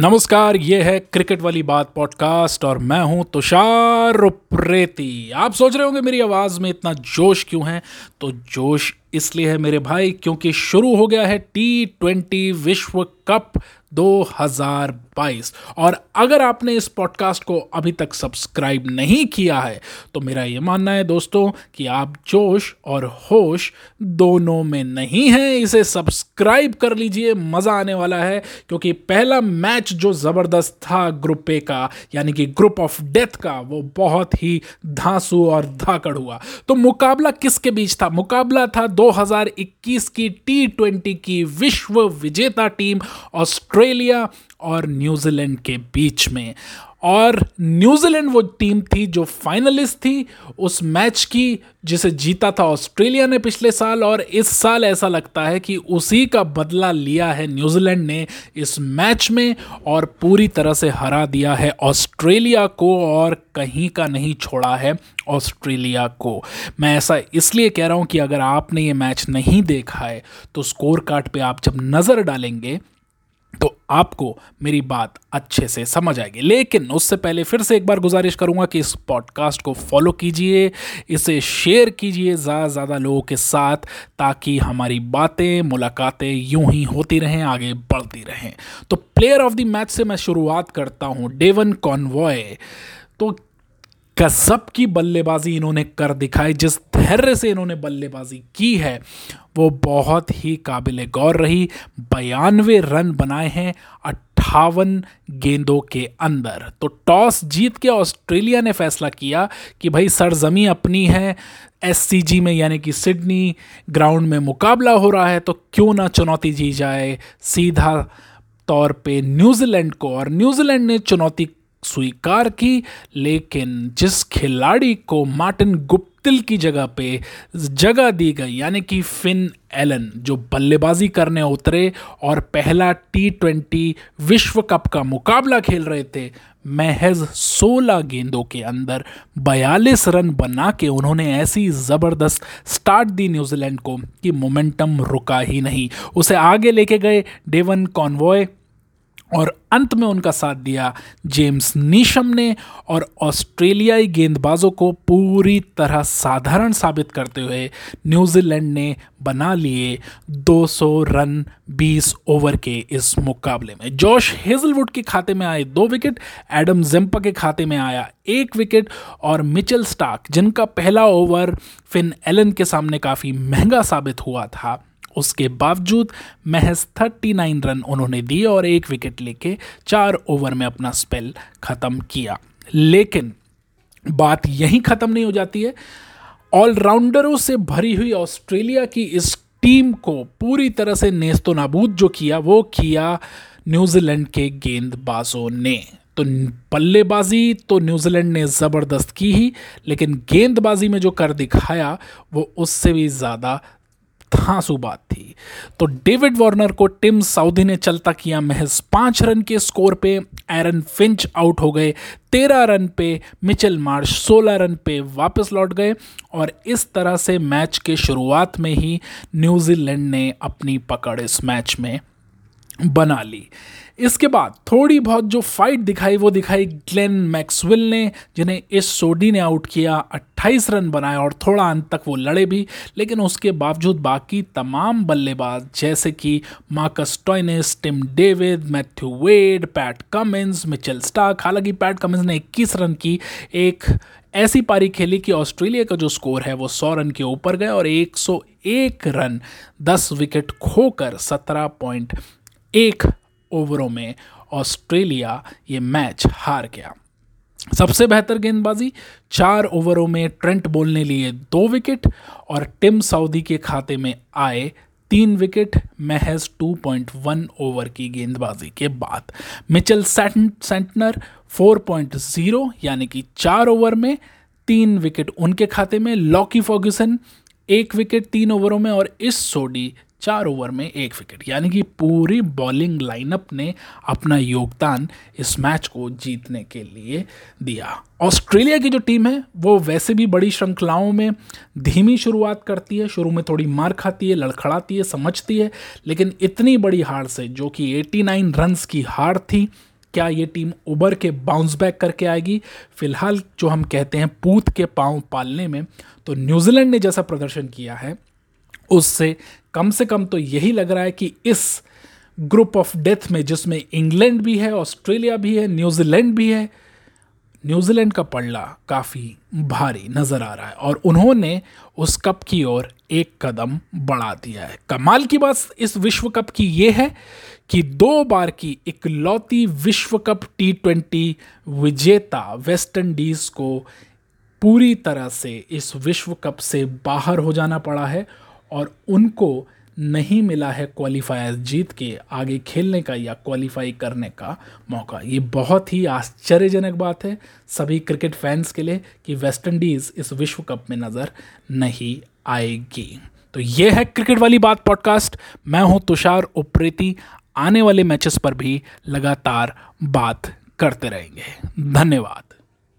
नमस्कार, ये है क्रिकेट वाली बात पॉडकास्ट और मैं हूँ तुषार उप्रेती। आप सोच रहे होंगे मेरी आवाज़ में इतना जोश क्यों है? तो जोश इसलिए है मेरे भाई, क्योंकि शुरू हो गया है टी ट्वेंटी विश्व कप 2022 और अगर आपने इस पॉडकास्ट को अभी तक सब्सक्राइब नहीं किया है तो मेरा ये मानना है दोस्तों कि आप जोश और होश दोनों में नहीं हैं। इसे सब्सक्राइब कर लीजिए, मज़ा आने वाला है, क्योंकि पहला मैच जो ज़बरदस्त था ग्रुप ए का, यानी कि ग्रुप ऑफ़ डेथ का, वो बहुत ही धांसू और धाकड़ हुआ। तो मुकाबला किसके बीच था? मुकाबला था 2021 की टी ट्वेंटी की विश्व विजेता टीम ऑस्ट्रेलिया और न्यूजीलैंड के बीच में। और न्यूजीलैंड वो टीम थी जो फाइनलिस्ट थी उस मैच की, जिसे जीता था ऑस्ट्रेलिया ने पिछले साल, और इस साल ऐसा लगता है कि उसी का बदला लिया है न्यूजीलैंड ने इस मैच में, और पूरी तरह से हरा दिया है ऑस्ट्रेलिया को, और कहीं का नहीं छोड़ा है ऑस्ट्रेलिया को। मैं ऐसा इसलिए कह रहा हूँ कि अगर आपने ये मैच नहीं देखा है तो स्कोर कार्ड पे आप जब नज़र डालेंगे तो आपको मेरी बात अच्छे से समझ आएगी। लेकिन उससे पहले फिर से एक बार गुजारिश करूँगा कि इस पॉडकास्ट को फॉलो कीजिए, इसे शेयर कीजिए ज़्यादा ज़्यादा लोगों के साथ, ताकि हमारी बातें, मुलाकातें यूँ ही होती रहें, आगे बढ़ती रहें। तो प्लेयर ऑफ़ द मैच से मैं शुरुआत करता हूँ डेवन कॉन्वॉय तो गजब की बल्लेबाजी इन्होंने कर दिखाई, जिस धैर्य से इन्होंने बल्लेबाजी की है, वो बहुत ही काबिल गौर रही। बयानवे रन बनाए हैं अट्ठावन गेंदों के अंदर। तो टॉस जीत के ऑस्ट्रेलिया ने फैसला किया कि भाई, सरजमी अपनी है एससीजी में यानी कि सिडनी ग्राउंड में मुकाबला हो रहा है तो क्यों ना चुनौती जी जाए सीधा तौर पे न्यूजीलैंड को। और न्यूजीलैंड ने चुनौती स्वीकार की, लेकिन जिस खिलाड़ी को मार्टिन गुप्तिल की जगह पे जगह दी गई, यानी कि फिन एलन, जो बल्लेबाजी करने उतरे और पहला टी ट्वेंटी विश्व कप का मुकाबला खेल रहे थे, महज 16 गेंदों के अंदर 42 रन बना के उन्होंने ऐसी ज़बरदस्त स्टार्ट दी न्यूजीलैंड को कि मोमेंटम रुका ही नहीं। उसे आगे लेके गए डेवन कॉन्वॉय और अंत में उनका साथ दिया जेम्स नीशम ने और ऑस्ट्रेलियाई गेंदबाजों को पूरी तरह साधारण साबित करते हुए न्यूजीलैंड ने बना लिए 200 रन 20 ओवर के इस मुकाबले में। जॉश हेजलवुड के खाते में आए दो विकेट, एडम जेम्पा के खाते में आया एक विकेट और मिचल स्टार्क, जिनका पहला ओवर फिन एलन के सामने काफ़ी महँगा साबित हुआ था उसके बावजूद महज 39 रन उन्होंने दिए और एक विकेट लेके चार ओवर में अपना स्पेल ख़त्म किया। लेकिन बात यहीं ख़त्म नहीं हो जाती है। ऑलराउंडरों से भरी हुई ऑस्ट्रेलिया की इस टीम को पूरी तरह से नेस्तो नाबूद जो किया, वो किया न्यूजीलैंड के गेंदबाजों ने। तो बल्लेबाजी तो न्यूजीलैंड ने ज़बरदस्त की ही, लेकिन गेंदबाजी में जो कर दिखाया, वो उससे भी ज़्यादा धांसू बात थी। तो डेविड वार्नर को टिम साउदी ने चलता किया महज पाँच रन के स्कोर पे, एरन फिंच आउट हो गए, तेरह रन पे मिचेल मार्श, सोलह रन पे वापस लौट गए और इस तरह से मैच के शुरुआत में ही न्यूजीलैंड ने अपनी पकड़ इस मैच में बना ली। इसके बाद थोड़ी बहुत जो फाइट दिखाई, वो दिखाई ग्लेन मैक्सवेल ने, जिन्हें इस सोडी ने आउट किया 28 रन बनाए और थोड़ा अंत तक वो लड़े भी। लेकिन उसके बावजूद बाकी तमाम बल्लेबाज, जैसे कि Marcus Stoinis Tim David Matthew Wade Pat Cummins Mitchell Starc हालाँकि पैट कमिंस ने 21 रन की, एक ऐसी पारी खेली कि ऑस्ट्रेलिया का जो स्कोर है, वो 100 रन के ऊपर गए और 101 रन 10 विकेट खोकर 17 पॉइंट एक ओवरों में ऑस्ट्रेलिया ये मैच हार गया। सबसे बेहतर गेंदबाजी, चार ओवरों में ट्रेंट बोल ने लिए दो विकेट और टिम साउदी के खाते में आए तीन विकेट, महज 2.1 ओवर की गेंदबाजी के बाद। मिचल सेंटनर 4.0 यानी कि चार ओवर में तीन विकेट उनके खाते में, लॉकी फॉग्यूसन एक विकेट तीन ओवरों में और इस सोडी चार ओवर में एक विकेट। यानी कि पूरी बॉलिंग लाइनअप ने अपना योगदान इस मैच को जीतने के लिए दिया। ऑस्ट्रेलिया की जो टीम है, वो वैसे भी बड़ी श्रृंखलाओं में धीमी शुरुआत करती है, शुरू में थोड़ी मार खाती है, लड़खड़ाती है, समझती है, लेकिन इतनी बड़ी हार से, जो कि 89 रन्स की हार थी, क्या ये टीम उबर के बाउंस बैक करके आएगी? फ़िलहाल जो हम कहते हैं, पूत के पाँव पालने में तो न्यूजीलैंड ने जैसा प्रदर्शन किया है उससे कम से कम तो यही लग रहा है कि इस ग्रुप ऑफ़ डेथ में, जिसमें इंग्लैंड भी है, ऑस्ट्रेलिया भी है, न्यूजीलैंड भी है, न्यूजीलैंड का पल्ला काफ़ी भारी नज़र आ रहा है और उन्होंने उस कप की ओर एक कदम बढ़ा दिया है। कमाल की बात इस विश्व कप की ये है कि दो बार की इकलौती विश्व कप टी ट्वेंटी विजेता वेस्ट इंडीज़ को पूरी तरह से इस विश्व कप से बाहर हो जाना पड़ा है और उनको नहीं मिला है क्वालिफायर जीत के आगे खेलने का या क्वालिफाई करने का मौका। ये बहुत ही आश्चर्यजनक बात है सभी क्रिकेट फैंस के लिए कि वेस्ट इंडीज़ इस विश्व कप में नज़र नहीं आएगी। तो ये है क्रिकेट वाली बात पॉडकास्ट मैं हूँ तुषार, उप्रेती। आने वाले मैचेस पर भी लगातार बात करते रहेंगे। धन्यवाद।